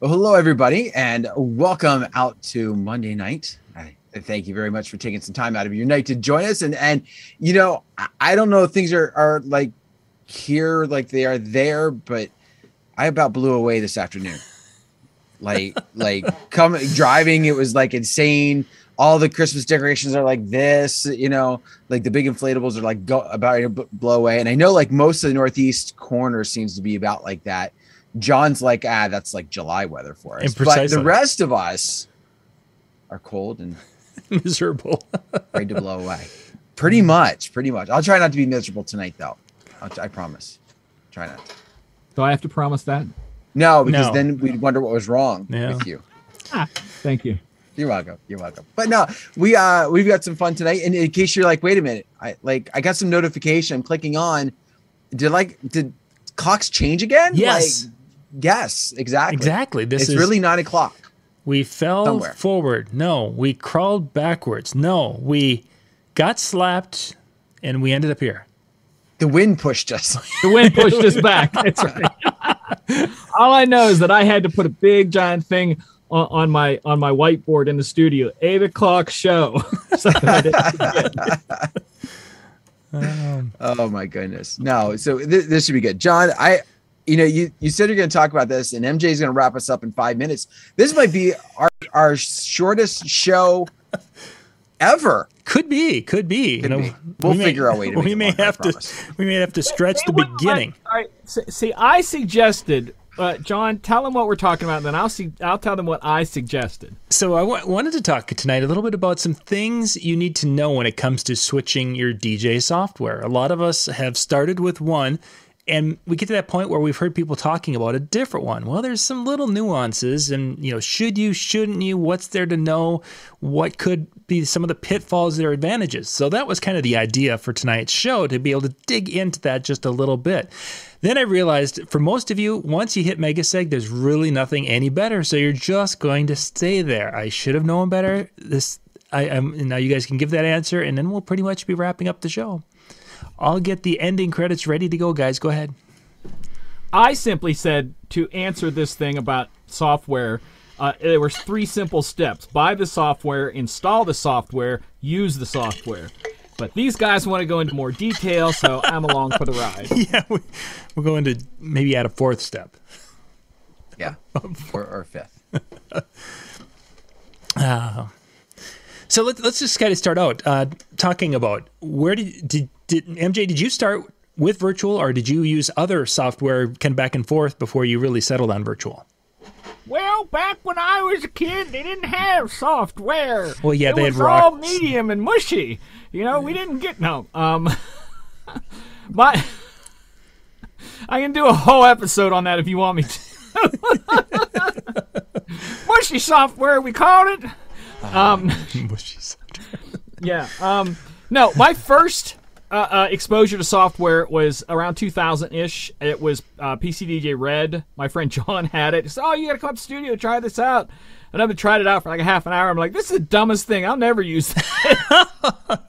Well, hello, everybody, and welcome out to Monday night. I thank you very much for taking some time out of your night to join us. And and you know, I, don't know if things are are like here like they are there, but I about blew away this afternoon. Like like coming driving, it was like insane. All the Christmas decorations are like this, you know, like the big inflatables are like go about to blow away. And I know like most of the northeast corner seems to be about like that. John's like, ah, that's like July weather for us. But the rest of us are cold and miserable, ready to blow away. Pretty much, pretty much. I'll try not to be miserable tonight, though. I'll, I promise. Try not. To. Do I have to promise that? No, because no. then we'd wonder what was wrong yeah. with you. Ah, thank you. You're welcome. You're welcome. But no, we uh we've got some fun tonight. And in case you're like, wait a minute, I like I got some notification. I'm clicking on. Did like did clocks change again? Yes. Like, Yes, exactly. Exactly. This it's is really nine o'clock. We fell somewhere. forward. No, we crawled backwards. No, we got slapped and we ended up here. The wind pushed us. the wind pushed us back. That's right. All I know is that I had to put a big giant thing on, on my on my whiteboard in the studio. Eight o'clock show. um, oh my goodness! No, so th- this should be good, John. I you know, you you said you're going to talk about this, and MJ is going to wrap us up in five minutes. This might be our our shortest show ever. Could be, could be. Could you know, be. we'll we figure may, out a way to. We may longer, have to. We may have to stretch the beginning. Like, all right. See, I suggested. Uh, John, tell them what we're talking about, and then I'll see. I'll tell them what I suggested. So I w- wanted to talk tonight a little bit about some things you need to know when it comes to switching your DJ software. A lot of us have started with one and we get to that point where we've heard people talking about a different one. Well, there's some little nuances, and you know, should you, shouldn't you? What's there to know? What could be some of the pitfalls are advantages? So that was kind of the idea for tonight's show to be able to dig into that just a little bit. Then I realized for most of you, once you hit Megaseg, there's really nothing any better. So you're just going to stay there. I should have known better. This I am now you guys can give that answer, and then we'll pretty much be wrapping up the show. I'll get the ending credits ready to go, guys. Go ahead. I simply said to answer this thing about software. Uh, there were three simple steps: buy the software, install the software, use the software. But these guys want to go into more detail, so I'm along for the ride. Yeah, we, we'll go into maybe add a fourth step. Yeah, or, or fifth. uh, so let, us just kind of start out uh, talking about where did, did did MJ? Did you start with virtual, or did you use other software kind of back and forth before you really settled on virtual? Well, back when I was a kid, they didn't have software. Well, yeah, it they was had rock. all medium and mushy. You know, we didn't get no. Um, my, I can do a whole episode on that if you want me to. mushy software, we called it. Um, mushy software. yeah. Um, No, my first uh, uh, exposure to software was around 2000 ish. It was uh, PCDJ Red. My friend John had it. He said, "Oh, you got to come up to the studio, try this out." And I've been trying it out for like a half an hour. I'm like, "This is the dumbest thing. I'll never use that."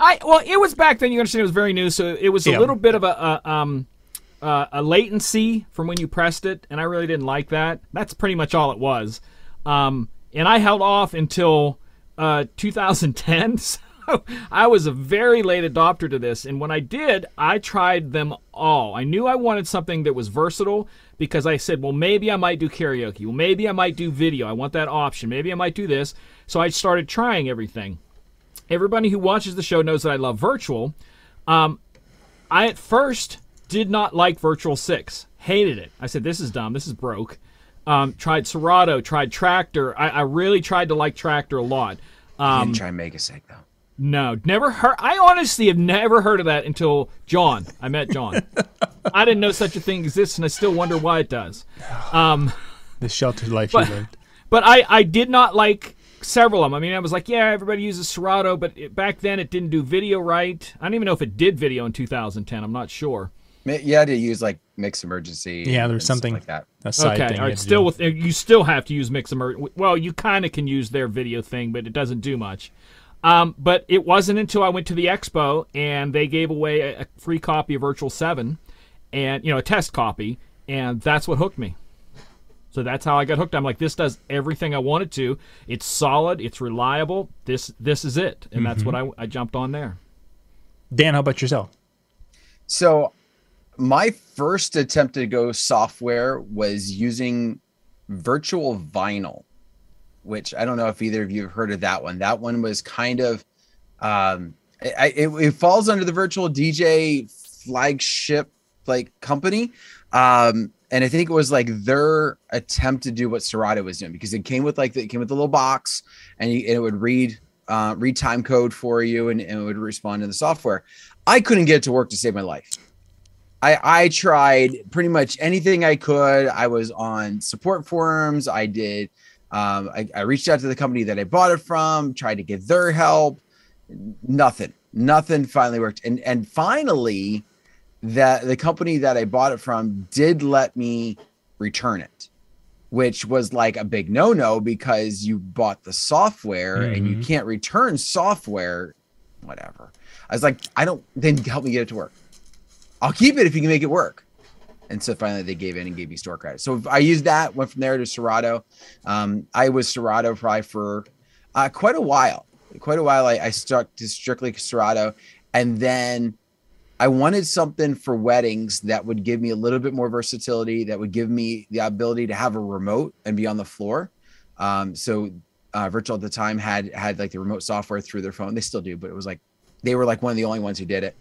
I well, it was back then. You understand, it was very new, so it was a Yeah. little bit of a, a um uh, a latency from when you pressed it, and I really didn't like that. That's pretty much all it was. Um, and I held off until uh, 2010. So I was a very late adopter to this, and when I did, I tried them all. I knew I wanted something that was versatile because I said, well, maybe I might do karaoke. Well, maybe I might do video. I want that option. Maybe I might do this. So I started trying everything. Everybody who watches the show knows that I love virtual. Um, I at first did not like Virtual 6. Hated it. I said, this is dumb. This is broke. Um, tried Serato, tried Traktor. I, I really tried to like Traktor a lot. Um, didn't try Megaseg though. No, never heard. I honestly have never heard of that until John. I met John. I didn't know such a thing exists, and I still wonder why it does. Um, The sheltered life But- you lived. but I, I did not like several of them. I mean, I was like, yeah, everybody uses Serato, but it, back then it didn't do video right. I don't even know if it did video in 2010. I'm not sure. Ma- You had to use like mix emergency. Yeah, there's something- like that. A side okay, thing. all you right. had to Still with you still have to use Mix Emer. Well, you kind of can use their video thing, but it doesn't do much. Um, but it wasn't until I went to the expo and they gave away a, a free copy of Virtual Seven, and you know a test copy, and that's what hooked me. So that's how I got hooked. I'm like, this does everything I wanted to. It's solid. It's reliable. This this is it, and that's what I, I jumped on there. Dan, how about yourself? So, my first attempt to go software was using Virtual Vinyl, which I don't know if either of you have heard of that one. That one was kind of, um, it, it, it falls under the Virtual DJ flagship like company. Um, and I think it was like their attempt to do what Serato was doing because it came with like it came with a little box and, you, and it would read uh, read time code for you and, and it would respond to the software. I couldn't get it to work to save my life. I I tried pretty much anything I could. I was on support forums. I did. Um, I, I reached out to the company that I bought it from, tried to get their help. Nothing. Nothing finally worked. And and finally, that the company that I bought it from did let me return it, which was like a big no no because you bought the software and you Mhm. can't return software. Whatever. I was like, I don't. Then help me get it to work. I'll keep it if you can make it work. And so finally they gave in and gave me store credit. So I used that, went from there to Serato. Um, I was Serato probably for uh, quite a while. Quite a while. I, I stuck to strictly Serato. And then I wanted something for weddings that would give me a little bit more versatility, that would give me the ability to have a remote and be on the floor. Um, so uh, Virtual at the time had had like the remote software through their phone. They still do, but it was like they were like one of the only ones who did it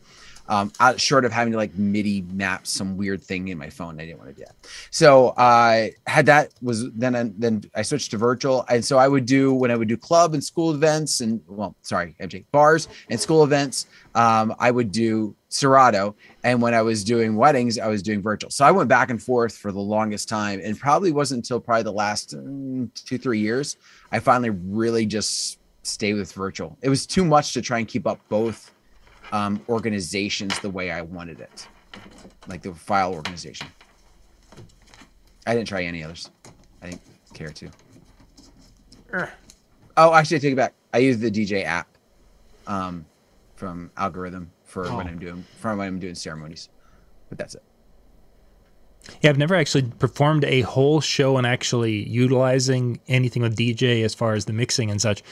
um, out, short of having to like MIDI map some weird thing in my phone. I didn't want to do that. So I had that was then I, then I switched to virtual, and so I would do when I would do club and school events and well, sorry, MJ bars and school events. Um, I would do Serato, and when I was doing weddings, I was doing virtual. So I went back and forth for the longest time, and probably wasn't until probably the last mm, two three years I finally really just stayed with virtual. It was too much to try and keep up both um, organizations the way I wanted it, like the file organization. I didn't try any others. I didn't care to. Oh, actually, I take it back. I use the DJ app um, from Algoriddim for when Oh. I'm doing for when I'm doing ceremonies, but that's it. Yeah, I've never actually performed a whole show and actually utilizing anything with DJ as far as the mixing and such.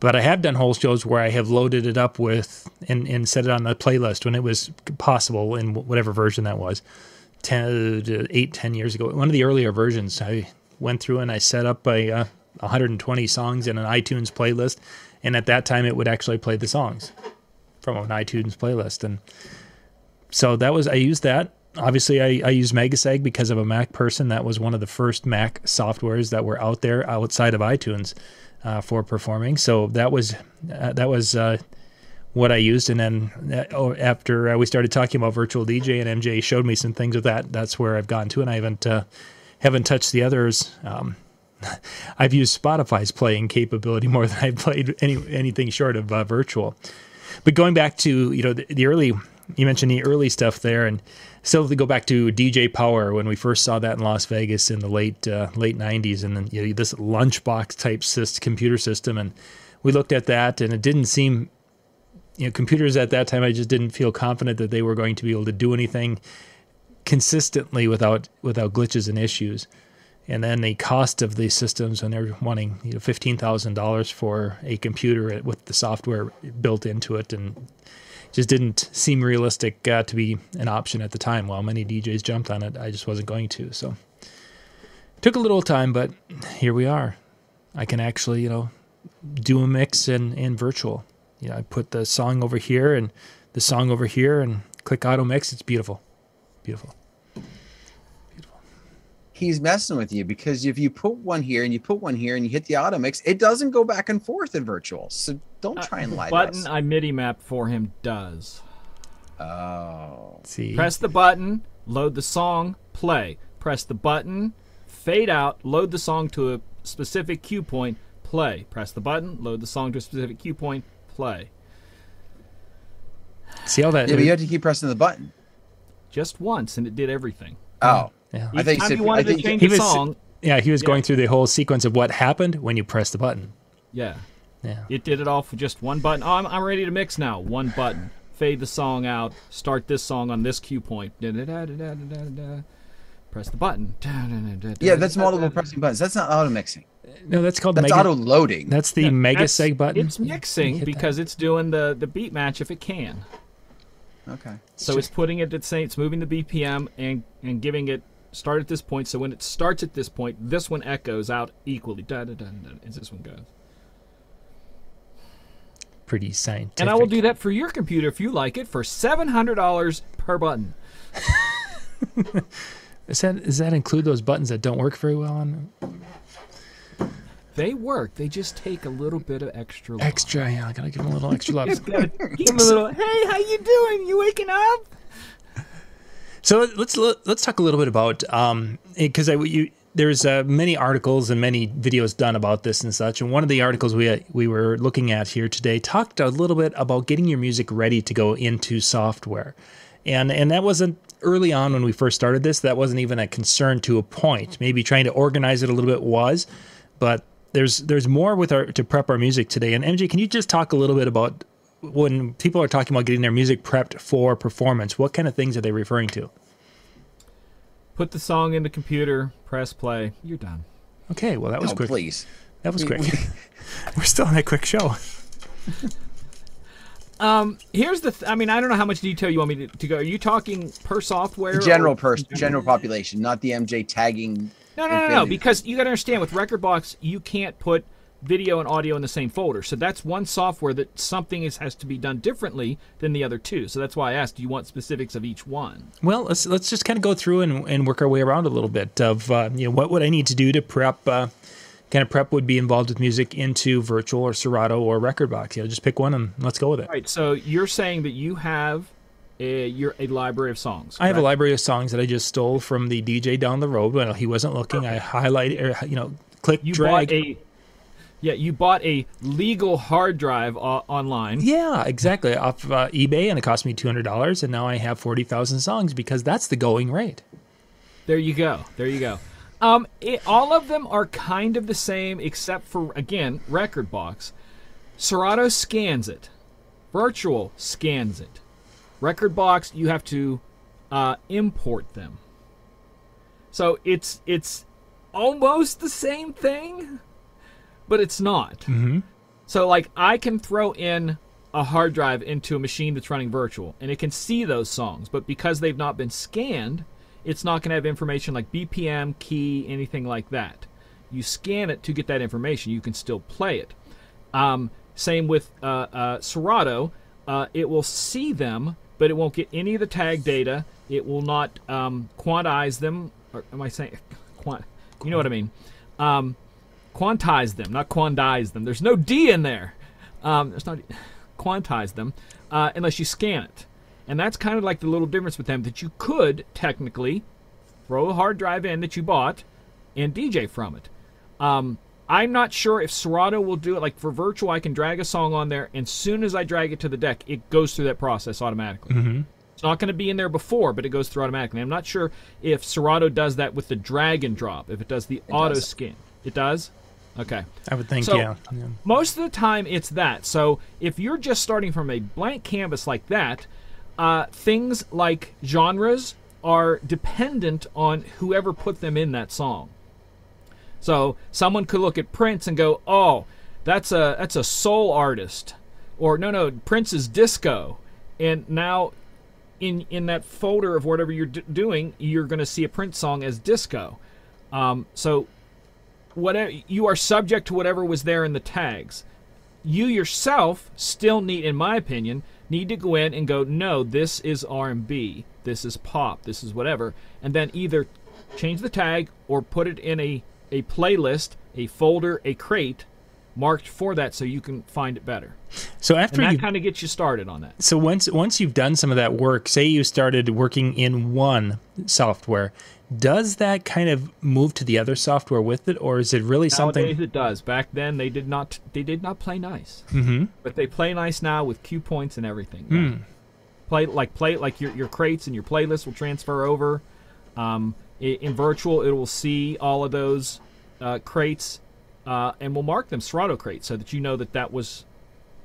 But I have done whole shows where I have loaded it up with and, and set it on a playlist when it was possible in whatever version that was, 10 to 8, 10 years ago. One of the earlier versions, I went through and I set up a uh, 120 songs in an iTunes playlist. And at that time, it would actually play the songs from an iTunes playlist. And so that was, I used that. Obviously, I, I use Megaseg because I'm a Mac person. That was one of the first Mac softwares that were out there outside of iTunes uh, for performing. So that was uh, that was uh, what I used. And then uh, oh, after uh, we started talking about virtual DJ and MJ showed me some things with that, that's where I've gone to, and I haven't uh, haven't touched the others. Um, I've used Spotify's playing capability more than I've played any anything short of virtual. but going back to you know the, the early, you mentioned the early stuff there, and still to go back to DJ Power when we first saw that in Las Vegas in the late uh, late '90s, and then you know, this lunchbox type computer system, and we looked at that, and it didn't seem, you know, computers at that time. I just didn't feel confident that they were going to be able to do anything consistently without without glitches and issues. And then the cost of these systems when they're wanting you know fifteen thousand dollars for a computer with the software built into it, and just didn't seem realistic uh, to be an option at the time. While many DJs jumped on it, I just wasn't going to. So took a little time, but here we are. I can actually you know do a mix in in virtual. You know, I put the song over here and the song over here, and click auto mix. It's beautiful. beautiful, beautiful he's messing with you because if you put one here and you put one here and you hit the auto mix, it doesn't go back and forth in virtual. So don't try and lie. Uh, button I MIDI mapped for him does. Oh. See. Press the button, load the song, play. Press the button, fade out, load the song to a specific cue point, play. Press the button, load the song to a specific cue point, play. See how that? Yeah, but you have to keep pressing the button. Just once, and it did everything. Oh. Yeah. I think Each time said, you wanted I think to change he a was- song, Yeah, he was Yeah. going through the whole sequence of what happened when you press the button. yeah, Yeah. it did it all for just one button. Oh, I'm, I'm ready to mix now. One button. Fade the song out. Start this song on this cue point. Da-da-da-da-da-da-da. Press the button. yeah, that's multiple pressing buttons. That's not auto mixing. No, that's called That's mega. auto loading. That's the mega That's- seg button. It's mixing Hit that. because it's doing the, the beat match if it can. Okay. So it's putting it at say it's moving the BPM and and giving it start at this point. So when it starts at this point, this one echoes out equally. Da da da da. As this one goes. Pretty scientific. And I will do that for your computer if you like it for seven hundred dollars per button. Does that does that include those buttons that don't work very well on They work. They just take a little bit of extra. love. extra? Yeah, I gotta give them a little extra love. Give them a little. Hey, how you doing? You waking up? So let's let's talk a little bit about um because I you there's uh, many articles and many videos done about this and such. And one of the articles we we were looking at here today talked a little bit about getting your music ready to go into software, and and that wasn't early on when we first started this. That wasn't even a concern to a point. Maybe trying to organize it a little bit was, but there's there's more with our to prep our music today. And MJ, can you just talk a little bit about when people are talking about getting their music prepped for performance? What kind of things are they referring to? Put the song in the computer. Press play. You're done. Okay, well that was Oh, quick. please. That was We- quick. We're still on a quick show. Um, here's the. Th- I mean, I don't know how much detail you want me to, to go. Are you talking per software? General or- person, general population, not the MJ tagging. No, no, no, no. Infinity. Because you got to understand, with Rekordbox, you can't put video and audio in the same folder. So that's one software that something is, has to be done differently than the other two. So that's why I asked, do you want specifics of each one? Well, let's let's just kind of go through and, and work our way around a little bit of uh, you know what would I need to do to prep. Uh, kind of prep would be involved with music into virtual or Serato or Rekordbox. You know, just pick one and let's go with it. All right. So you're saying that you have a, you're a library of songs. I have a library of songs that I just stole from the DJ down the road when he wasn't looking. I highlight, or, you know, click, You drag. bought a. Yeah, you bought a legal hard drive o- online. yeah, exactly. Off uh, eBay, and it cost me two hundred dollars, and now I have forty thousand songs because that's the going rate. There you go. There you go. Um, it, all of them are kind of the same, except for again, Rekordbox. Serato scans it. Virtual scans it. Rekordbox, you have to uh, import them. So it's it's almost the same thing, but it's not. Mm-hmm. So like I can throw in a hard drive into a machine that's running virtual and it can see those songs, but because they've not been scanned, it's not going to have information like BPM, key, anything like that. You scan it to get that information. You can still play it. Um, same with uh, uh, Serato. Uh, it will see them, but it won't get any of the tag data. It will not um, quantize them. Or am I saying quant? You know what I mean. Um, quantize them, not quantize them. There's no D in there. Um, there's not quantize them uh, unless you scan it, and that's kind of like the little difference with them that you could technically throw a hard drive in that you bought and DJ from it. Um, I'm not sure if Serato will do it. Like for virtual, I can drag a song on there, and soon as I drag it to the deck, it goes through that process automatically. Mm-hmm. It's not going to be in there before, but it goes through automatically. I'm not sure if Serato does that with the drag and drop. If it does the auto does. scan, it does. Okay. I would think, So- yeah. yeah. Most of the time, it's that. So if you're just starting from a blank canvas like that, uh, things like genres are dependent on whoever put them in that song. So someone could look at Prince and go, "Oh, that's a that's a soul artist," or "No, no, Prince is disco," and now in in that folder of whatever you're d- doing, you're going to see a Prince song as disco. Um, so whatever you are subject to whatever was there in the tags. You yourself still need, in my opinion, need to go in and go, no, this is R&B, this is pop, this is whatever, and then either change the tag or put it in a a playlist, a folder, a crate marked for that, so you can find it better. So after And that kind of gets you started on that. So once once you've done some of that work, say you started working in one software, does that kind of move to the other software with it, or is it really something? Nowadays it does. Back then they did not they did not play nice. Mm-hmm. But they play nice now with cue points and everything. Hmm. Play like play like your your crates and your playlists will transfer over. Um, in virtual, it will see all of those uh, crates uh, and will mark them Serato crates so that you know that that was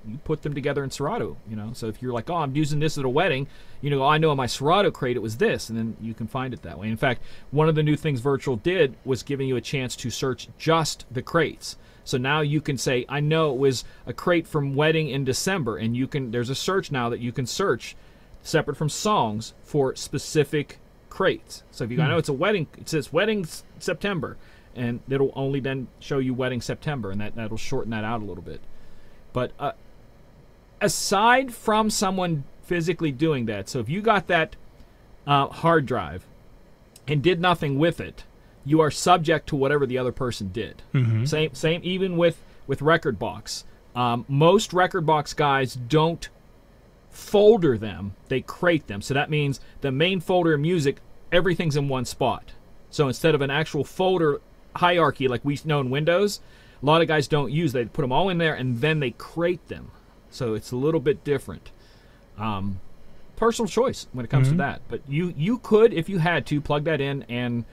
you put them together in Serato. You know, so if you're like, oh, I'm using this at a wedding, you know, I know in my Serato crate it was this, and then you can find it that way. In fact, one of the new things Virtual did was giving you a chance to search just the crates. So now you can say, I know it was a crate from wedding in December, and you can. There's a search now that you can search separate from songs for specific crates. So if you I know it's a wedding, it says wedding September, and it'll only then show you wedding September, and that that'll shorten that out a little bit. But uh, aside from someone physically doing that, so if you got that uh, hard drive and did nothing with it, you are subject to whatever the other person did. Same, same, even with with Rekordbox. Um, most Rekordbox guys don't folder them; they crate them. So that means the main folder of music, everything's in one spot. So instead of an actual folder hierarchy like we know in Windows, a lot of guys don't use. They put them all in there and then they crate them. So it's a little bit different. Um, personal choice when it comes to that. But you you could, if you had to, plug that in and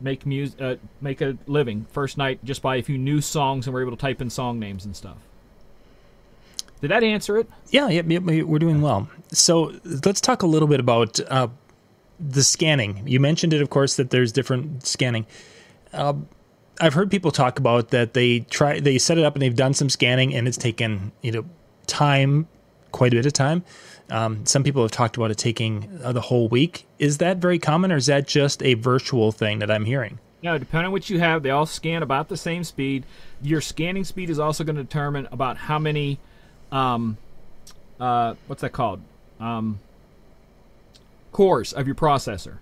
make music, uh, make a living first night just by if you knew songs and were able to type in song names and stuff. Did that answer it? Yeah, yeah, yeah, we- we're doing well. So let's talk a little bit about uh, the scanning. You mentioned it, of course, that there's different scanning. Uh, I've heard people talk about that they try, they set it up and they've done some scanning and it's taken you know time, quite a bit of time. Um, some people have talked about it taking uh, the whole week. Is that very common, or is that just a virtual thing that I'm hearing? No, depending on what you have, they all scan about the same speed. Your scanning speed is also going to determine about how many, um, uh, what's that called? Um, cores of your processor.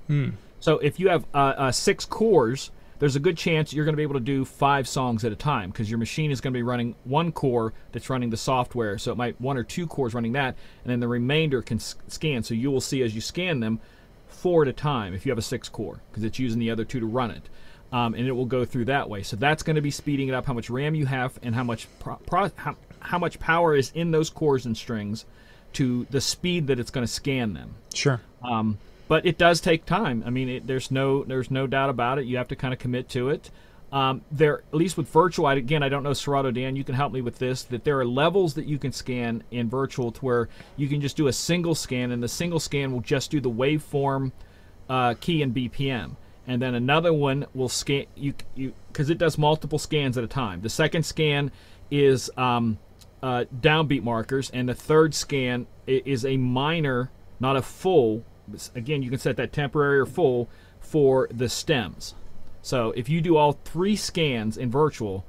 So if you have uh, uh, six cores, there's a good chance you're going to be able to do five songs at a time because your machine is going to be running one core that's running the software. So it might one or two cores running that, and then the remainder can scan. So you will see as you scan them four at a time if you have a six core because it's using the other two to run it. Um, and it will go through that way. So that's going to be speeding it up how much RAM you have and how much how, how much power is in those cores and strings to the speed that it's going to scan them. Sure. Um, but it does take time. I mean, it, there's no there's no doubt about it. You have to kind of commit to it. Um, there, at least with virtual, again, I don't know Serato Dan. You can help me with this. That there are levels that you can scan in virtual to where you can just do a single scan, and the single scan will just do the waveform uh, key and BPM, and then another one will scan you you because it does multiple scans at a time. The second scan is um, uh, downbeat markers, and the third scan is a minor, not a full. Again, you can set that temporary or full for the stems. So if you do all three scans in virtual,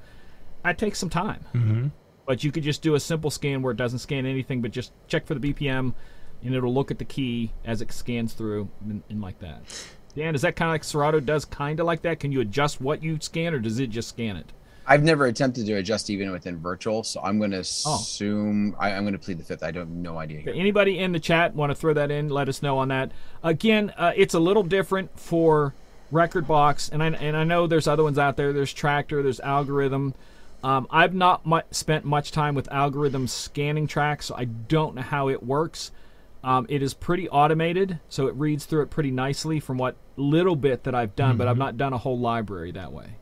that takes some time. Mm-hmm. But you could just do a simple scan where it doesn't scan anything, but just check for the BPM, and it'll look at the key as it scans through, and, and like that. Dan, is that kind of like Serato does, kind of like that? Can you adjust what you scan, or does it just scan it? I've never attempted to adjust even within virtual, so I'm going to Oh. assume I, I'm going to plead the fifth. I don't have no idea. Here. Anybody in the chat want to throw that in? Let us know on that. Again, uh, it's a little different for Rekordbox, and I and I know there's other ones out there. There's Traktor, there's Algoriddim. Um, I've not mu- spent much time with Algoriddim scanning tracks, so I don't know how it works. Um, it is pretty automated, so it reads through it pretty nicely from what little bit that I've done, but I've not done a whole library that way.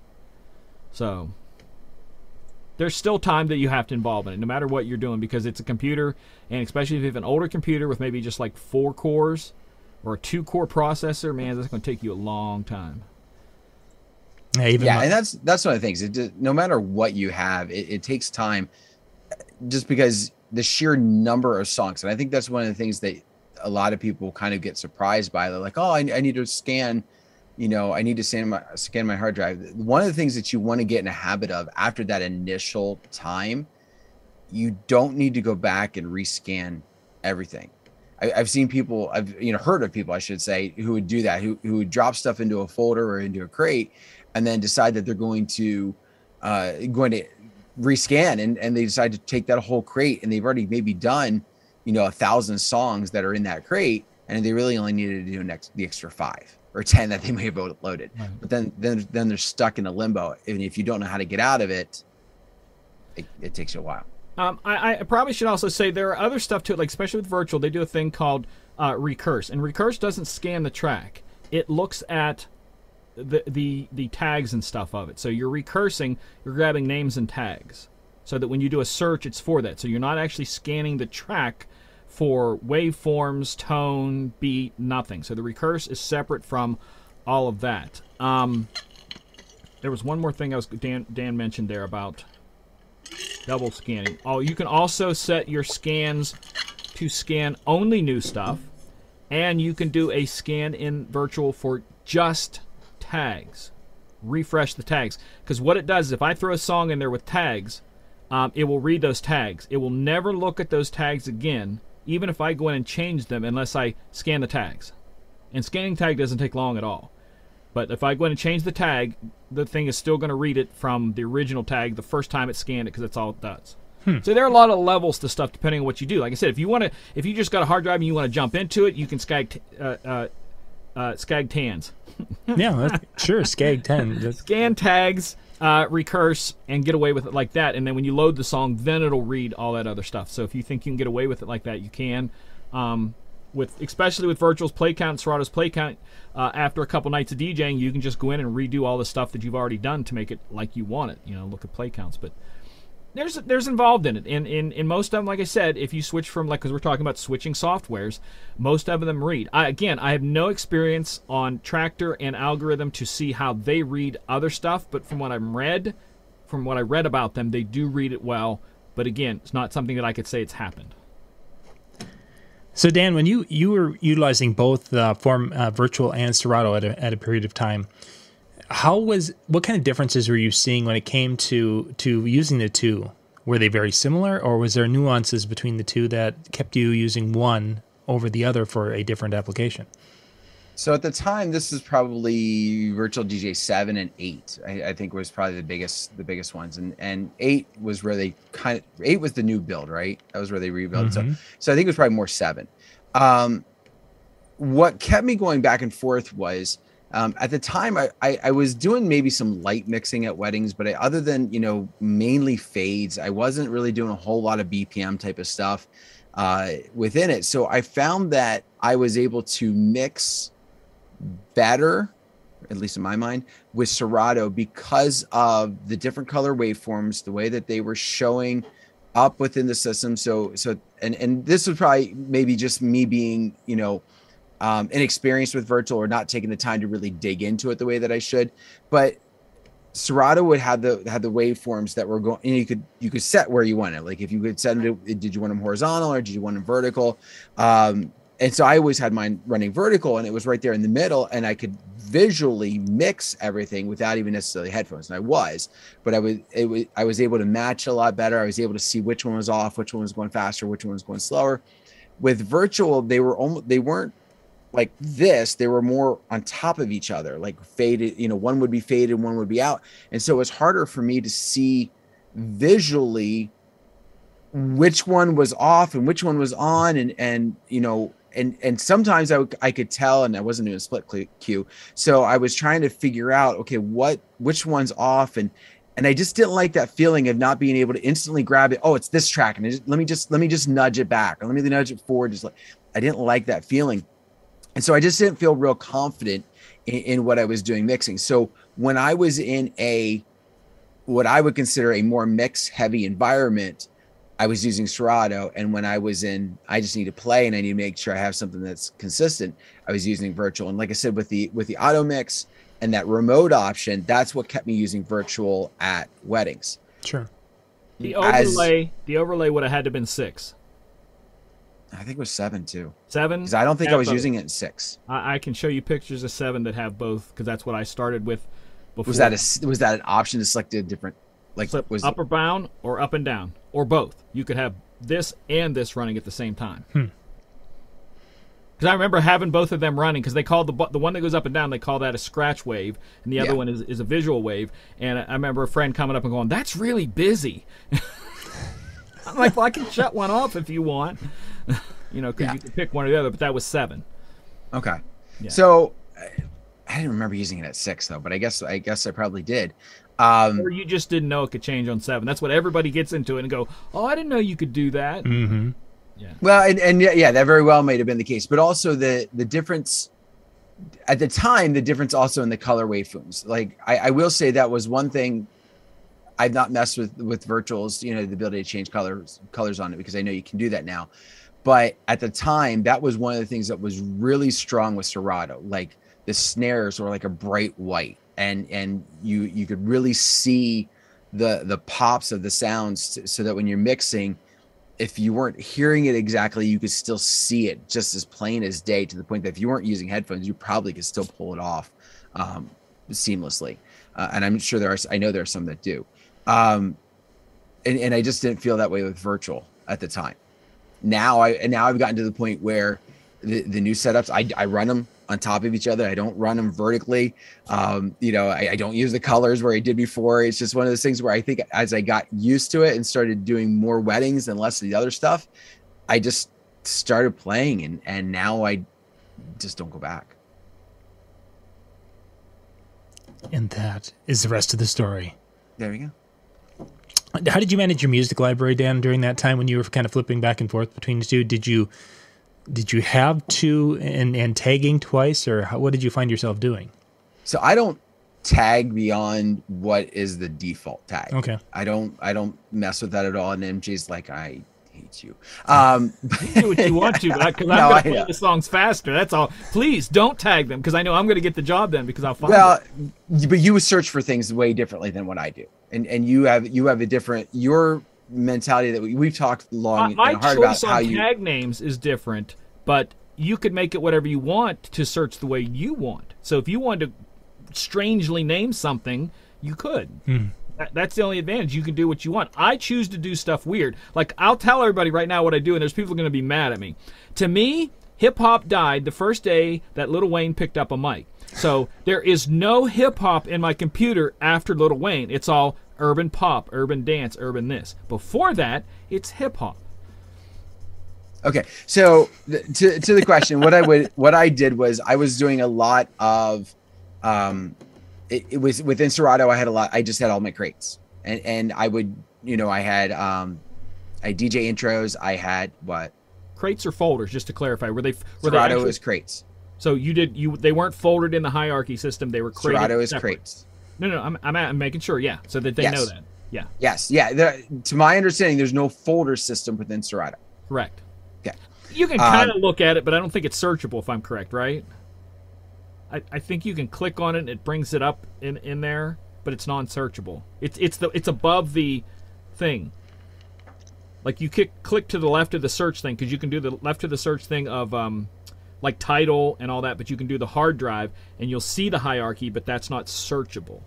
So there's still time that you have to involve in it, no matter what you're doing, because it's a computer, and especially if you have an older computer with maybe just like four cores or a two core processor, man, that's going to take you a long time. Yeah, even yeah my- and that's that's one of the things. It, no matter what you have it, it takes time just because the sheer number of songs. And i think that's one of the things that a lot of people kind of get surprised by. They're like oh i, I need to scan you know i need to scan my scan my hard drive. One of the things that you want to get in a habit of after that initial time you don't need to go back and rescan everything. I, I've seen people i've you know heard of people i should say who would do that who, who would drop stuff into a folder or into a crate and then decide that they're going to uh, going to rescan and, and they decide to take that whole crate and they've already maybe done you know a thousand songs that are in that crate and they really only needed to do next the extra five or ten that they may have loaded Right. but then then then they're stuck in a limbo and if you don't know how to get out of it it, it takes you a while Um, I, I probably should also say there are other stuff to it, like especially with virtual, they do a thing called uh, recurse, and recurse doesn't scan the track; it looks at the the the tags and stuff of it. So you're recursing, you're grabbing names and tags, so that when you do a search, it's for that. So you're not actually scanning the track for waveforms, tone, beat, nothing. So the recurse is separate from all of that. Um, there was one more thing I was Dan Dan mentioned there about double scanning. Oh, you can also set your scans to scan only new stuff, and you can do a scan in virtual for just tags. Refresh the tags because what it does is if I throw a song in there with tags, um, it will read those tags. It will never look at those tags again, even if I go in and change them, unless I scan the tags. And scanning tag doesn't take long at all. But if I go in and change the tag, the thing is still going to read it from the original tag the first time it scanned it because that's all it does. So there are a lot of levels to stuff depending on what you do. Like I said, if you want to, if you just got a hard drive and you want to jump into it, you can skag, t- uh, uh, uh, skag tans, yeah, that's, sure. Skag ten. Scan tags, uh, recurse, and get away with it like that. And then when you load the song, then it'll read all that other stuff. So if you think you can get away with it like that, you can. Um, with especially with Virtual's play count and Serato's play count, uh, after a couple nights of DJing, you can just go in and redo all the stuff that you've already done to make it like you want it. You know, look at play counts, but there's there's involved in it. In in in most of them, like I said, if you switch from like because we're talking about switching softwares, most of them read. I again, I have no experience on Traktor and Algoriddim to see how they read other stuff, but from what I'm read, from what I read about them, they do read it well. But again, it's not something that I could say it's happened. So Dan, when you you were utilizing both uh, Form uh, Virtual and Serato at a, at a period of time, how was what kind of differences were you seeing when it came to to using the two? Were they very similar, or was there nuances between the two that kept you using one over the other for a different application? So at the time, this is probably Virtual DJ seven and eight. I, I think was probably the biggest the biggest ones, and and eight was where they kind of eight was the new build, right? That was where they rebuilt. So so I think it was probably more seven. Um, what kept me going back and forth was um, at the time I, I I was doing maybe some light mixing at weddings, but I, other than you know mainly fades, I wasn't really doing a whole lot of BPM type of stuff uh, within it. So I found that I was able to mix better, at least in my mind, with Serato because of the different color waveforms, the way that they were showing up within the system. So, so, and and this was probably maybe just me being, you know, um, inexperienced with virtual or not taking the time to really dig into it the way that I should. But Serato would have the had the waveforms that were going. and You could you could set where you want it. Like if you could set it, did you want them horizontal or did you want them vertical? Um, and so I always had mine running vertical, and it was right there in the middle, and I could visually mix everything without even necessarily headphones. And I was, but I was was I was able to match a lot better. I was able to see which one was off, which one was going faster, which one was going slower. With virtual, they were almost they weren't like this they were more on top of each other like faded you know one would be faded one would be out. And so it was harder for me to see visually which one was off and which one was on and and you know and and sometimes I, I could tell and i wasn't doing a split cue. So i was trying to figure out okay what which one's off? And and i just didn't like that feeling of not being able to instantly grab it. Oh it's this track. And just, let me just let me just nudge it back. Or let me nudge it forward. Just like i didn't like that feeling and so i just didn't feel real confident in, in what i was doing mixing so when i was in a what i would consider a more mix heavy environment I was using Serato, and when I was in, I just need to play and I need to make sure I have something that's consistent. I was using virtual, and like I said, with the with the auto mix and that remote option, that's what kept me using virtual at weddings. Sure. The overlay, As, the overlay would have had to have been six. I think it was seven too. Seven? Because I don't think I was both. using it in six. I, I, can show you pictures of seven that have both, because that's what I started with. Before. Was that a was that an option to select a different like Flip was up or bound or up and down or both. You could have this and this running at the same time. Because hmm. I remember having both of them running because they called the the one that goes up and down they call that a scratch wave and the other yeah. one is, is a visual wave. And I remember a friend coming up and going, "That's really busy." I'm like, "Well, I can shut one off if you want." you know, because yeah. you can pick one or the other. But that was seven. Okay. Yeah. So I didn't remember using it at six though, but I guess I guess I probably did. Um, or you just didn't know it could change on seven. That's what everybody gets into it and go, "Oh, I didn't know you could do that." Mm-hmm. Yeah. Well, and, and yeah, that very well might have been the case, but also the the difference at the time, the difference also in the color waveforms. Like I, I will say that was one thing I've not messed with with virtuals, you know, the ability to change colors colors on it because I know you can do that now. But at the time, that was one of the things that was really strong with Serato. Like the snares were like a bright white and and you you could really see the the pops of the sounds so that when you're mixing if you weren't hearing it exactly you could still see it just as plain as day to the point that if you weren't using headphones you probably could still pull it off um, seamlessly uh, and i'm sure there are i know there are some that do um, and, and i just didn't feel that way with virtual at the time now i and now i've gotten to the point where the, the new setups I, I run them on top of each other. I don't run them vertically. Um, you know, I, I, don't use the colors where I did before. It's just one of those things where I think as I got used to it and started doing more weddings and less of the other stuff, I just started playing and and now I just don't go back. And that is the rest of the story. There we go. How did you manage your music library, Dan, during that time when you were kind of flipping back and forth between the two? Did you did you have to and, and tagging twice, or how, what did you find yourself doing? So I don't tag beyond what is the default tag. Okay. I don't I don't mess with that at all. And MJ's like I hate you. Um, you do what you want to, because I'm going to play the songs faster. That's all. Please don't tag them because I know I'm going to get the job then because I'll find. Well, it. but you search for things way differently than what I do, and and you have you have a different your mentality that we, we've talked long my, and hard about how you tag names is different, but you could make it whatever you want to search the way you want. So if you wanted to strangely name something, you could. Hmm. That, that's the only advantage. You can do what you want. I choose to do stuff weird. Like I'll tell everybody right now what I do, and there's people going to be mad at me. To me, hip hop died the first day that Lil Wayne picked up a mic. So there is no hip hop in my computer after Lil Wayne. It's all urban pop, urban dance, urban this. Before that, it's hip hop. Okay, so to to the question, what I would what I did was I was doing a lot of, um, it, it was within Serato. I had a lot. I just had all my crates, and and I would you know I had um, I DJ intros. I had what crates or folders? Just to clarify, were they were Serato they actually, is crates. So you did you they weren't folded in the hierarchy system. They were crated Serato is separate. crates. No, no, I'm, I'm, I'm making sure. Yeah, so that they yes. know that. Yeah. Yes. Yeah. The, to my understanding, there's no folder system within Serato. Correct. Okay. You can kind of um, look at it, but I don't think it's searchable. If I'm correct, right? I, I think you can click on it and it brings it up in, in there, but it's non-searchable. It's it's the it's above the thing. Like you kick, click to the left of the search thing because you can do the left of the search thing of um, like title and all that, but you can do the hard drive and you'll see the hierarchy, but that's not searchable.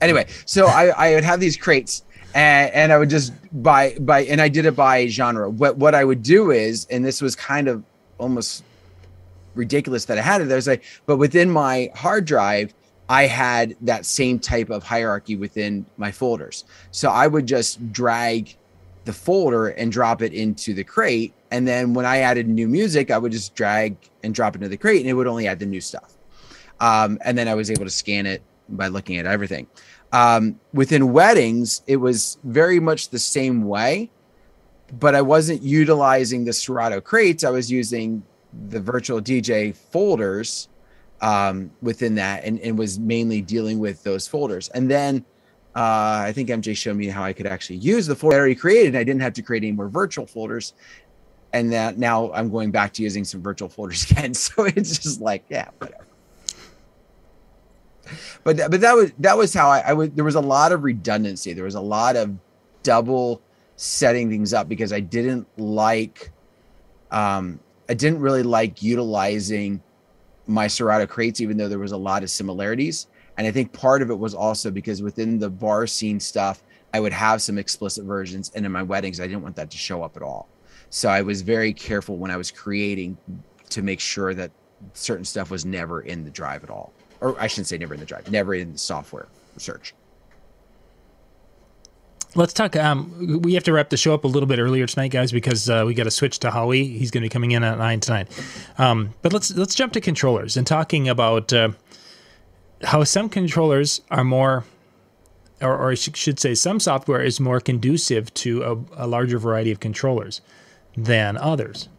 Anyway, so I, I would have these crates and, and I would just buy by and I did it by genre. What what I would do is, and this was kind of almost ridiculous that I had it. Was like, but within my hard drive, I had that same type of hierarchy within my folders. So I would just drag the folder and drop it into the crate. And then when I added new music, I would just drag and drop into the crate and it would only add the new stuff. Um, and then I was able to scan it by looking at everything. Um, within weddings, it was very much the same way, but I wasn't utilizing the Serato crates. I was using the virtual DJ folders um, within that and, and was mainly dealing with those folders. And then uh, I think MJ showed me how I could actually use the folder I already created. And I didn't have to create any more virtual folders. And that now I'm going back to using some virtual folders again. So it's just like, yeah, whatever. But but that was that was how I, I was. There was a lot of redundancy. There was a lot of double setting things up because I didn't like, um, I didn't really like utilizing my Serato crates, even though there was a lot of similarities. And I think part of it was also because within the bar scene stuff, I would have some explicit versions, and in my weddings, I didn't want that to show up at all. So I was very careful when I was creating to make sure that certain stuff was never in the drive at all, or I shouldn't say never in the drive, never in the software search. Let's talk. Um, we have to wrap the show up a little bit earlier tonight, guys, because uh, we got to switch to Howie. He's going to be coming in at nine tonight. Um, but let's let's jump to controllers and talking about uh, how some controllers are more, or, or I should say, some software is more conducive to a, a larger variety of controllers than others.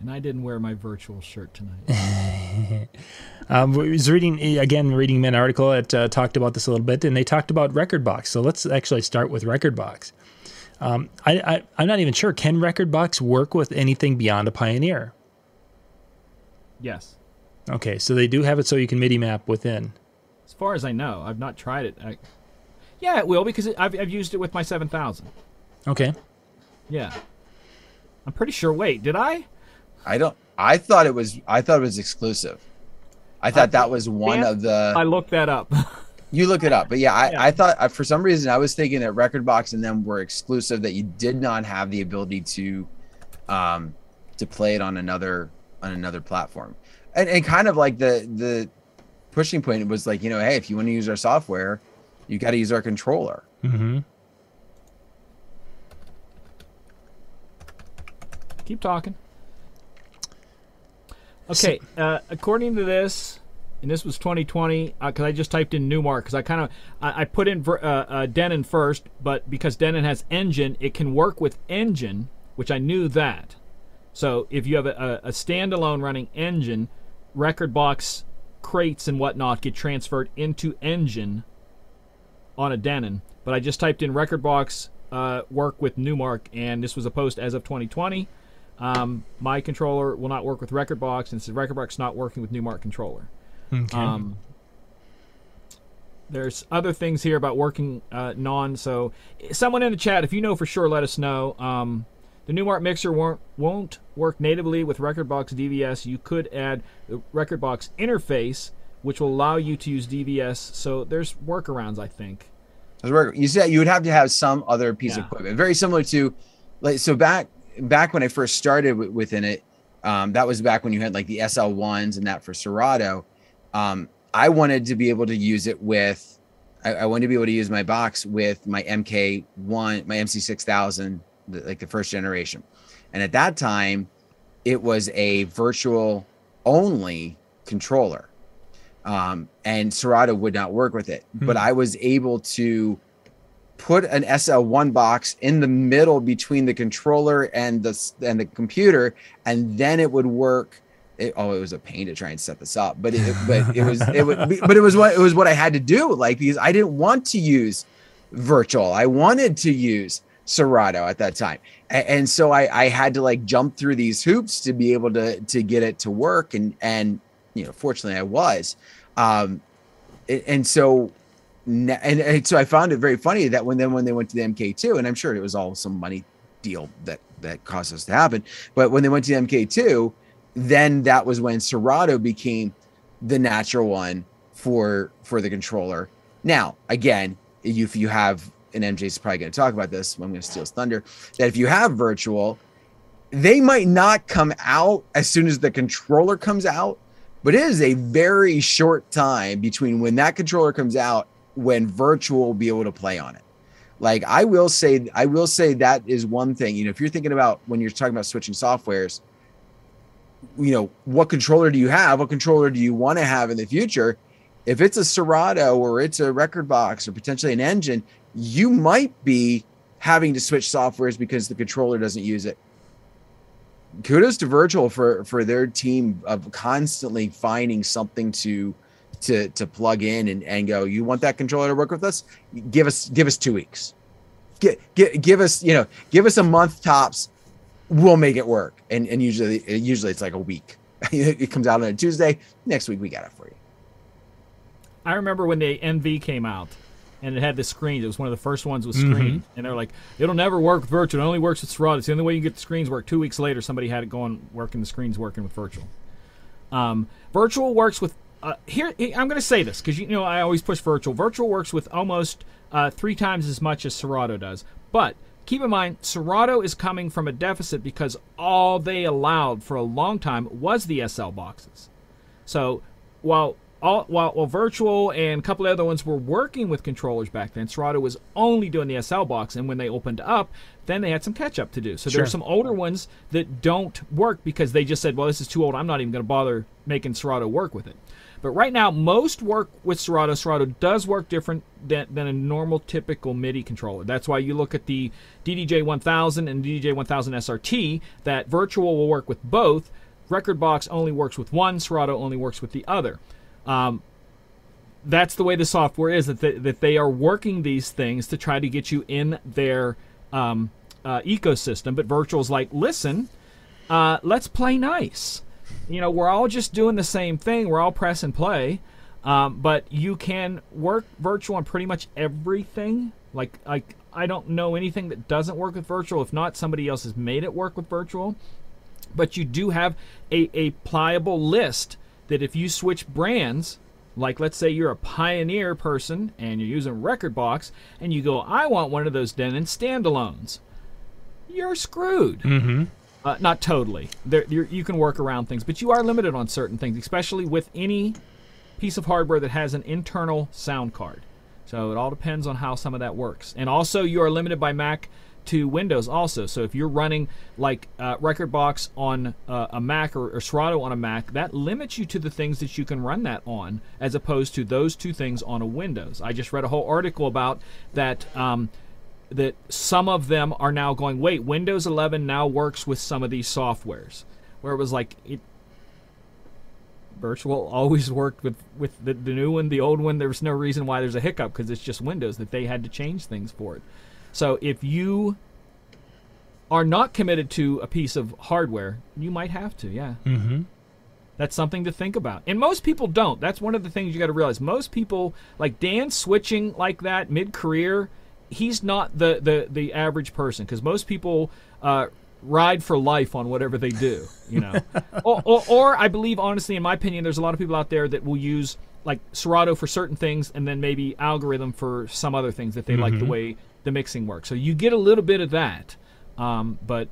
And I didn't wear my virtual shirt tonight. um, I was reading again, reading an article that uh, talked about this a little bit, and they talked about Rekordbox. So let's actually start with Rekordbox. Um, I, I, am not even sure. Can Rekordbox work with anything beyond a Pioneer? Yes. Okay, so they do have it so you can MIDI map within. As far as I know, I've not tried it. I, yeah, it will because it, I've, I've used it with my 7000. Okay. Yeah. I'm pretty sure. Wait, did I? I don't. I thought it was. I thought it was exclusive. I thought I, that was one of the. I looked that up. you look it up, but yeah, I, yeah. I thought I, for some reason I was thinking that Rekordbox and them were exclusive. That you did not have the ability to, um, to play it on another on another platform, and and kind of like the the pushing point was like you know hey if you want to use our software, you got to use our controller. Mm-hmm. Keep talking. Okay, uh, according to this, and this was 2020 because uh, I just typed in Numark, because I kind of I, I, put in uh, uh, Denon first, but because Denon has engine, it can work with engine, which I knew that. So if you have a, a standalone running engine, Rekordbox crates and whatnot get transferred into engine on a Denon. But I just typed in Rekordbox uh, work with Numark, and this was a post as of 2020. Um, my controller will not work with Rekordbox, and since Rekordbox not working with Numark controller. Okay. Um, there's other things here about working uh, non. So, someone in the chat, if you know for sure, let us know. Um, the Numark mixer won't won't work natively with Rekordbox DVS. You could add the Rekordbox interface, which will allow you to use DVS. So there's workarounds, I think. You said you would have to have some other piece yeah. of equipment, very similar to, like, so back back when I first started w- within it, um, that was back when you had like the SL ones and that for Serato. Um, I wanted to be able to use it with, I, I, wanted to be able to use my box with my MK one, my MC six thousand, like the first generation, and at that time, it was a virtual only controller, um, and Serato would not work with it. Hmm. But I was able to put an SL1 box in the middle between the controller and the and the computer, and then it would work. It, oh, it was a pain to try and set this up, but it, but it was it would but it was what it was what I had to do, like because I didn't want to use virtual. I wanted to use Serato at that time, and, and so I, I had to like jump through these hoops to be able to to get it to work, and and you know, fortunately, I was. Um, and so and, and so I found it very funny that when then when they went to the MK2, and I'm sure it was all some money deal that that caused this to happen, but when they went to the MK2, then that was when Serato became the natural one for for the controller. Now, again, if you have and MJ's probably going to talk about this. I'm going to steal his thunder. That if you have virtual, they might not come out as soon as the controller comes out, but it is a very short time between when that controller comes out when virtual will be able to play on it. like I will say, I will say that is one thing. You know, if you're thinking about when you're talking about switching softwares, you know, what controller do you have? What controller do you want to have in the future? If it's a Serato or it's a Rekordbox or potentially an engine, you might be having to switch softwares because the controller doesn't use it. Kudos to Virtual for for their team of constantly finding something to to to plug in and, and go, you want that controller to work with us? Give us give us two weeks. Get, get, give us, you know, give us a month tops. We'll make it work. And and usually usually it's like a week. it comes out on a Tuesday. Next week we got it for you. I remember when the NV came out and it had the screens. It was one of the first ones with screens. And they're like, it'll never work with virtual. It only works with Serato. It's the only way you get the screens work. Two weeks later, somebody had it going, working the screens working with virtual. Um, virtual works with, uh, here, I'm going to say this because, you know, I always push virtual. Virtual works with almost uh, three times as much as Serato does. But keep in mind, Serato is coming from a deficit because all they allowed for a long time was the SL boxes. So while all, while, while Virtual and a couple of other ones were working with controllers back then, Serato was only doing the SL box. And when they opened up, then they had some catch up to do. So Sure. there's some older ones that don't work because they just said, well, this is too old. I'm not even going to bother making Serato work with it. But right now, most work with Serato. Serato does work different than, than a normal, typical MIDI controller. That's why you look at the DDJ 1000 and DDJ 1000 SRT, that Virtual will work with both. Rekordbox only works with one, Serato only works with the other. Um, that's the way the software is that they, that they are working these things to try to get you in their um, uh, ecosystem. But Virtual's like, listen, uh, let's play nice. You know, we're all just doing the same thing. We're all press and play. Um, but you can work virtual on pretty much everything. Like, like I don't know anything that doesn't work with virtual. If not, somebody else has made it work with virtual. But you do have a, a pliable list that if you switch brands, like let's say you're a Pioneer person and you're using Rekordbox, and you go, I want one of those Denon standalones, you're screwed. Mm-hmm. Uh, not totally. There, you can work around things, but you are limited on certain things, especially with any piece of hardware that has an internal sound card. So it all depends on how some of that works. And also, you are limited by Mac to Windows also. So if you're running like uh, Rekordbox on uh, a Mac or, or Serato on a Mac, that limits you to the things that you can run that on, as opposed to those two things on a Windows. I just read a whole article about that. Um, that some of them are now going, wait, Windows 11 now works with some of these softwares, where it was like it. Virtual always worked with with the, the new one, the old one. There's no reason why there's a hiccup because it's just Windows that they had to change things for it. So if you are not committed to a piece of hardware, you might have to, yeah. Mm-hmm. That's something to think about. And most people don't. That's one of the things you got to realize. Most people, like Dan, switching like that mid career, he's not the, the, the average person because most people uh, ride for life on whatever they do, you know. or, or, or I believe, honestly, in my opinion, there's a lot of people out there that will use like Serato for certain things and then maybe Algoriddim for some other things that they like the way the mixing works. So you get a little bit of that. Um, but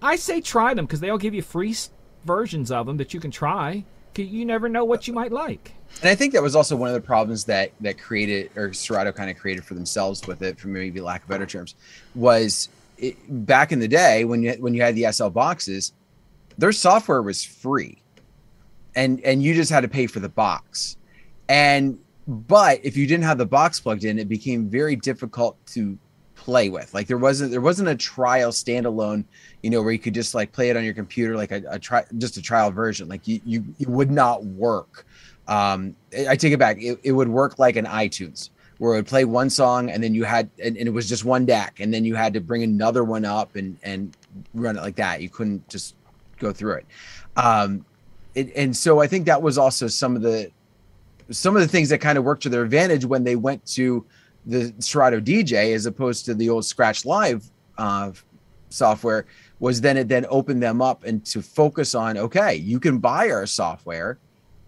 I say try them because they'll give you free s- versions of them that you can try. You never know what you might like. And I think that was also one of the problems that that created or Serato kind of created for themselves with it, for maybe lack of better terms, was it, back in the day when you when you had the SL boxes, their software was free, and and you just had to pay for the box, and but if you didn't have the box plugged in, it became very difficult to play with. Like there wasn't there wasn't a trial standalone, you know, where you could just like play it on your computer like a, a try just a trial version. Like you you it would not work. Um, I take it back. It, it would work like an iTunes where it would play one song and then you had and, and it was just one deck and then you had to bring another one up and and run it like that. You couldn't just go through it. Um, it and so I think that was also some of the some of the things that kind of worked to their advantage when they went to the Serato DJ as opposed to the old Scratch Live uh, software was then it then opened them up and to focus on okay, you can buy our software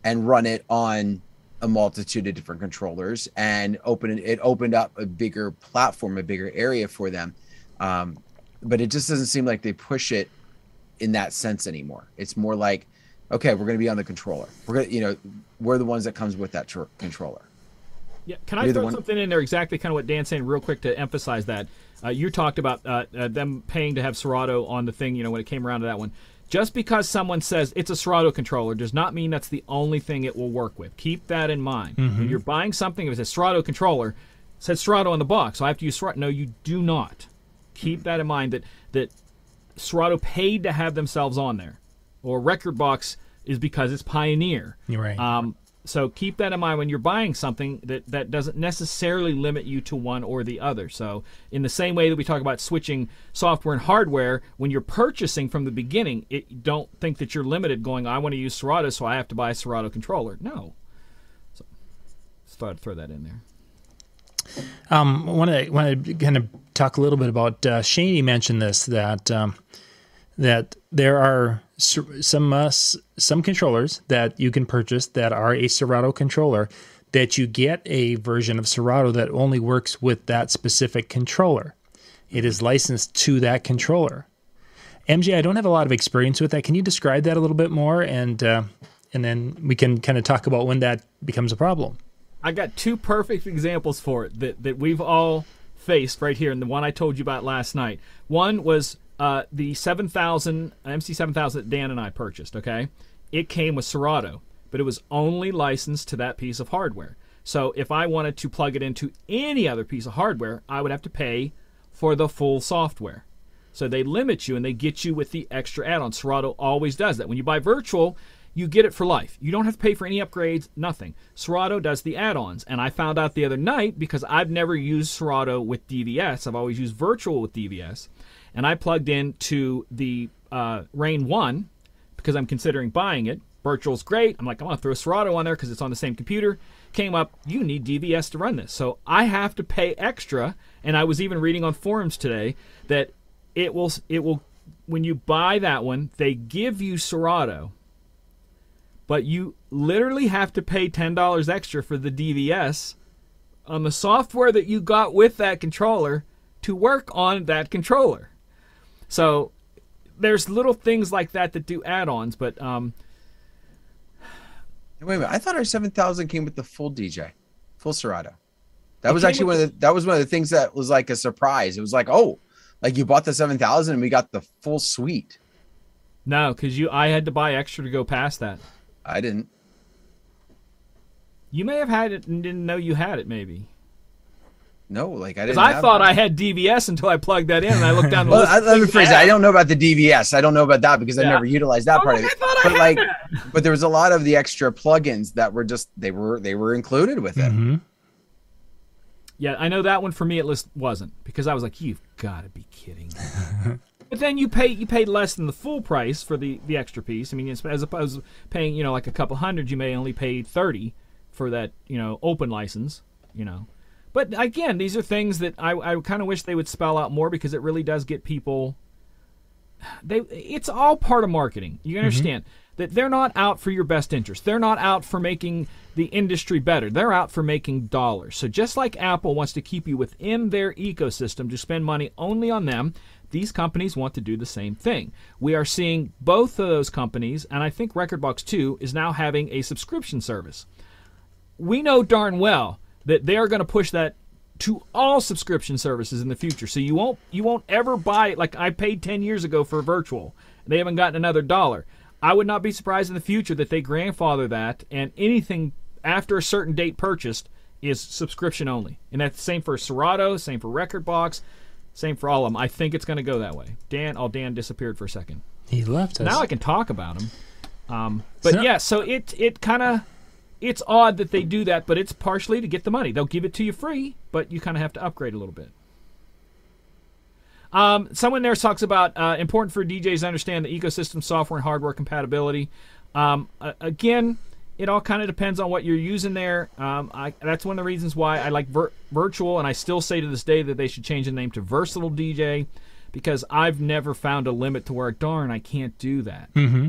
and run it on a multitude of different controllers and open it, it opened up a bigger platform, a bigger area for them. Um, but it just doesn't seem like they push it in that sense anymore. It's more like, okay, we're going to be on the controller. We're going to, you know, we're the ones that comes with that tr- controller. Yeah, can I Either throw one. something in there exactly kind of what Dan's saying real quick to emphasize that? Uh, you talked about uh, uh, them paying to have Serato on the thing, you know, when it came around to that one. Just because someone says it's a Serato controller does not mean that's the only thing it will work with. Keep that in mind. When you're buying something, if it's a Serato controller, it says Serato on the box, so I have to use Serato. No, you do not. Keep that in mind that, that Serato paid to have themselves on there. Or Rekordbox is because it's Pioneer. You're right. Um, so keep that in mind when you're buying something that, that doesn't necessarily limit you to one or the other. So in the same way that we talk about switching software and hardware, when you're purchasing from the beginning, it, don't think that you're limited going, I want to use Serato, so I have to buy a Serato controller. No. So just thought I'd throw that in there. Um, want to want to kind of talk a little bit about uh, Shaney mentioned this that um, that there are some uh, some controllers that you can purchase that are a Serato controller that you get a version of Serato that only works with that specific controller. It is licensed to that controller. MJ, I don't have a lot of experience with that. Can you describe that a little bit more, and uh, and then we can kind of talk about when that becomes a problem. I got two perfect examples for it that, that we've all faced right here, and the one I told you about last night. One was uh, the 7000 MC 7000 that Dan and I purchased. Okay, it came with Serato, but it was only licensed to that piece of hardware. So if I wanted to plug it into any other piece of hardware, I would have to pay for the full software. So they limit you and they get you with the extra add on. Serato always does that. When you buy virtual, you get it for life. You don't have to pay for any upgrades, nothing. Serato does the add ons. And I found out the other night because I've never used Serato with DVS, I've always used virtual with DVS. And I plugged in to the uh, Rane 1 because I'm considering buying it. Virtual's great. I'm like, I'm going to throw a Serato on there because it's on the same computer. Came up, you need DVS to run this. So I have to pay extra. And I was even reading on forums today that it will, it will, when you buy that one, they give you Serato, but you literally have to pay $10 extra for the DVS on the software that you got with that controller to work on that controller. So there's little things like that that do add-ons, but um, Wait a minute. I thought our 7000 came with the full DJ, full Serato. That was actually one of the, that was one of the things that was like a surprise. It was like, oh, like you bought the 7000 and we got the full suite. no, because you I had to buy extra to go past that. I didn't. You may have had it and didn't know you had it, maybe. No, like I didn't. I thought that. I had DVS until I plugged that in, and I looked down the Well, list. I, let me phrase it. I don't know about the DVS. I don't know about that because I never utilized that I'm part of it. I thought I But had like, that. but there was a lot of the extra plugins that were just they were they were included with it. Mm-hmm. Yeah, I know that one for me at least wasn't because I was like, you've got to be kidding. but then you pay you paid less than the full price for the the extra piece. I mean, as as opposed to paying you know like a couple hundred, you may only pay thirty for that you know open license. You know, but again, these are things that I I kind of wish they would spell out more because it really does get people. They it's all part of marketing. You mm-hmm. understand that they're not out for your best interest. They're not out for making the industry better. They're out for making dollars. So just like Apple wants to keep you within their ecosystem to spend money only on them, these companies want to do the same thing. We are seeing both of those companies, and I think Rekordbox 2 is now having a subscription service. We know darn well that they are going to push that to all subscription services in the future. So you won't you won't ever buy it like I paid 10 years ago for virtual. They haven't gotten another dollar. I would not be surprised in the future that they grandfather that and anything after a certain date purchased is subscription only. And that's the same for Serato, same for Rekordbox, same for all of them. I think it's going to go that way. Dan, oh Dan disappeared for a second. He left us. Now I can talk about him. Um, but So- yeah, so it it kind of it's odd that they do that, but it's partially to get the money. They'll give it to you free, but you kind of have to upgrade a little bit. Um, someone there talks about uh, important for DJs to understand the ecosystem, software, and hardware compatibility. Um, a- again, it all kind of depends on what you're using there. Um, I, that's one of the reasons why I like vir- virtual, and I still say to this day that they should change the name to Versatile DJ because I've never found a limit to where darn I can't do that. Mm-hmm.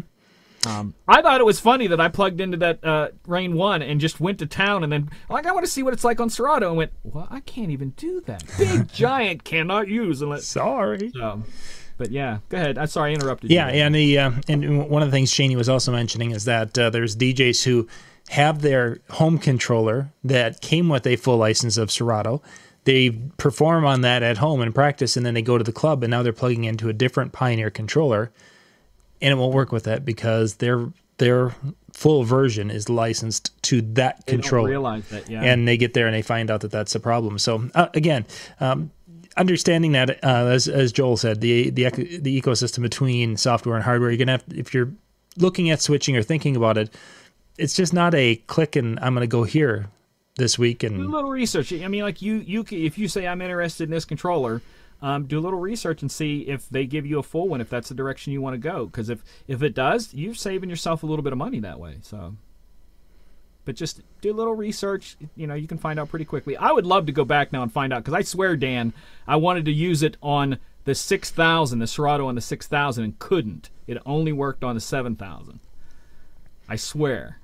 Um, I thought it was funny that I plugged into that uh, Rane One and just went to town, and then like I want to see what it's like on Serato, and went, well, I can't even do that. Big giant cannot use unless. Sorry. Um, but yeah, go ahead. I'm sorry I interrupted. You. Yeah, you. and the uh, and one of the things Shaney was also mentioning is that uh, there's DJs who have their home controller that came with a full license of Serato. They perform on that at home and practice, and then they go to the club, and now they're plugging into a different Pioneer controller, and it won't work with that because their their full version is licensed to that They don't controller realize that, yeah. and they get there and they find out that that's a problem. So uh, again, um, understanding that uh, as, as Joel said, the the the ecosystem between software and hardware, you're gonna have if you're looking at switching or thinking about it, it's just not a click and I'm gonna go here this week and do a little research. I mean, like you, you, if you say I'm interested in this controller, um, do a little research and see if they give you a full one, if that's the direction you want to go. Because if if it does, you're saving yourself a little bit of money that way. So, but just do a little research. You know, you can find out pretty quickly. I would love to go back now and find out because I swear, Dan, I wanted to use it on the six thousand, the Serato on the six thousand, and couldn't. It only worked on the seven thousand. I swear.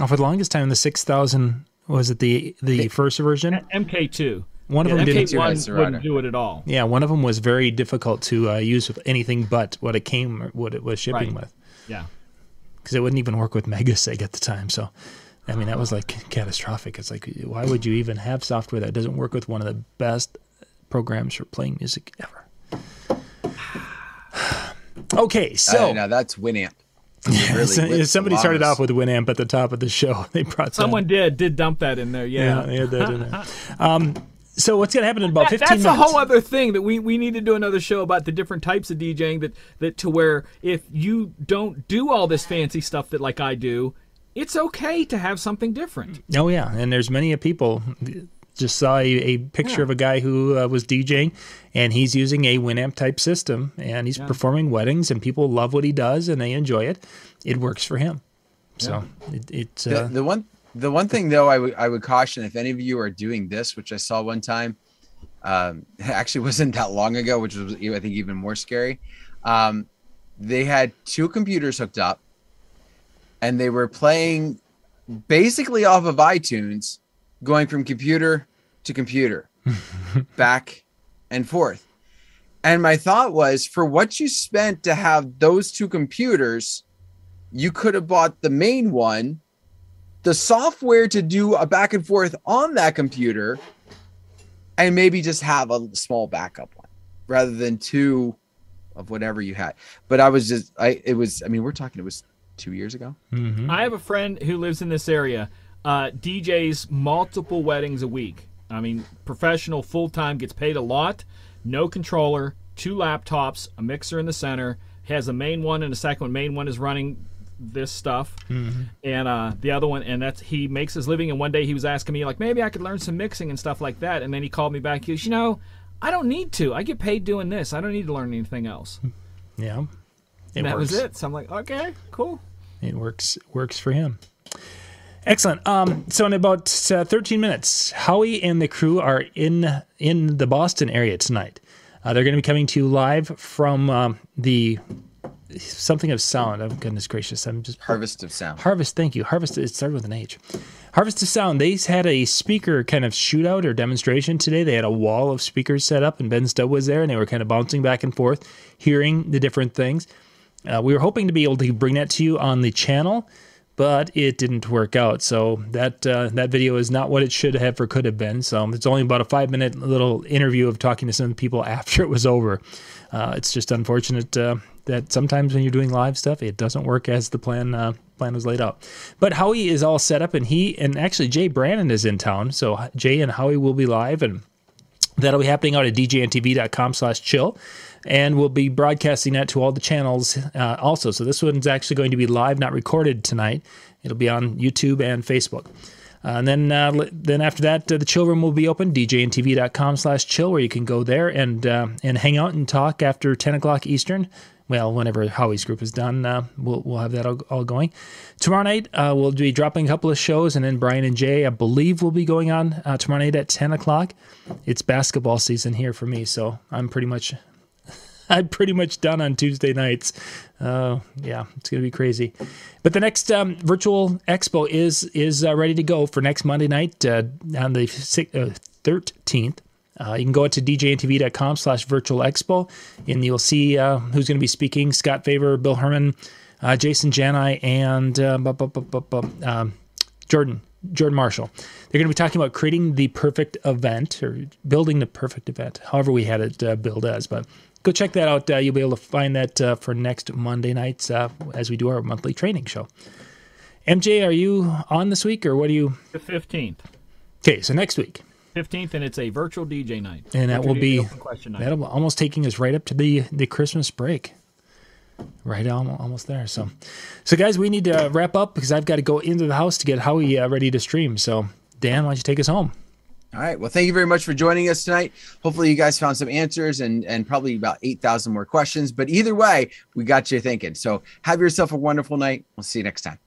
oh, for the longest time the six thousand was it the the first version. MK2. One of Yeah, them didn't. MK2 has MK1 wouldn't do it at all. Yeah, one of them was very difficult to uh, use with anything but what it came what it was shipping Right. with. Yeah. because it wouldn't even work with MegaSeg at the time. So, I mean, that was like catastrophic. It's like, why would you even have software that doesn't work with one of the best programs for playing music ever? okay, so uh, now that's Winamp. yeah, really somebody started off with Winamp at the top of the show. They brought that- Someone did did dump that in there. yeah, Yeah. they had that in there. Um, so what's going to happen in about That- 15 that's minutes? a whole other thing that we, we need to do another show about the different types of DJing that, that to where if you don't do all this fancy stuff that like I do, it's okay to have something different. Oh yeah, and there's many of people. Just saw a, a picture of a guy who uh, was DJing, and he's using a Winamp type system, and he's performing weddings, and people love what he does, and they enjoy it. It works for him. So it, it's The, uh, the one the one thing though I would I would caution if any of you are doing this, which I saw one time, um, actually wasn't that long ago, which was I think even more scary. Um, they had two computers hooked up, and they were playing basically off of iTunes, going from computer to computer, back and forth. And my thought was, for what you spent to have those two computers, you could have bought the main one, the software to do a back and forth on that computer, and maybe just have a small backup one rather than two of whatever you had. But I was just, I, it was, I mean, we're talking, it was two years ago. I have a friend who lives in this area, uh, DJs multiple weddings a week. I mean, professional, full time, gets paid a lot, no controller, two laptops, a mixer in the center, has a main one and a second one. Main one is running this stuff, and uh, the other one, and that's he makes his living. And one day he was asking me like, maybe I could learn some mixing and stuff like that. And then he called me back. He goes, you know, I don't need to. I get paid doing this. I don't need to learn anything else. yeah, it And that works. was it. So I'm like, okay, cool. It works works for him. Excellent. Um, so in about uh, 13 minutes, Howie and the crew are in in the Boston area tonight. Uh, they're going to be coming to you live from um, the something of sound. Oh goodness gracious! I'm just Harvest of Sound. Harvest. Thank you. Harvest. It started with an H. Harvest of Sound. They had a speaker kind of shootout or demonstration today. They had a wall of speakers set up, and Ben Stubb was there, and they were kind of bouncing back and forth, hearing the different things. Uh, we were hoping to be able to bring that to you on the channel, but it didn't work out. So that uh, that video is not what it should have or could have been. So it's only about a five minute little interview of talking to some people after it was over. Uh, it's just unfortunate uh, that sometimes when you're doing live stuff, it doesn't work as the plan uh, plan was laid out. But Howie is all set up, and he and actually Jay Brannon is in town. So Jay and Howie will be live and. That'll be happening out at djntv.com slash chill. And we'll be broadcasting that to all the channels uh, also. So this one's actually going to be live, not recorded tonight. It'll be on YouTube and Facebook. Uh, and then, uh, then after that, uh, the chill room will be open, djntv.com slash chill, where you can go there and uh, and hang out and talk after 10 o'clock Eastern. Well, whenever Howie's group is done, uh, we'll, we'll have that all, all going. Tomorrow night, uh, we'll be dropping a couple of shows, and then Brian and Jay, I believe, will be going on uh, tomorrow night at 10 o'clock. It's basketball season here for me, so I'm pretty much I'm pretty much done on Tuesday nights. Uh, yeah, it's gonna be crazy. But the next um, virtual expo is is uh, ready to go for next Monday night uh, on the thirteenth. Uh, you can go to djntv.com slash virtual expo and you'll see uh, who's going to be speaking Scott Faver, Bill Herman, uh, Jason Jani and bu- bu- bu- um, Jordan Jordan Marshall. They're going to be talking about creating the perfect event or building the perfect event, however we had it uh, billed as. But go check that out. Uh, you'll be able to find that uh, for next Monday nights uh, as we do our monthly training show. MJ, are you on this week or what are you? The 15th. Okay, so next week. 15th, and it's a virtual DJ night. And that Virtual will DJ be question night. that'll almost taking us right up to the the Christmas break. Right, almo- almost there. So, so guys, we need to wrap up because I've got to go into the house to get Howie uh, ready to stream. So, Dan, why don't you take us home? All right. Well, thank you very much for joining us tonight. Hopefully, you guys found some answers and and probably about eight thousand more questions. But either way, we got you thinking. So have yourself a wonderful night. We'll see you next time.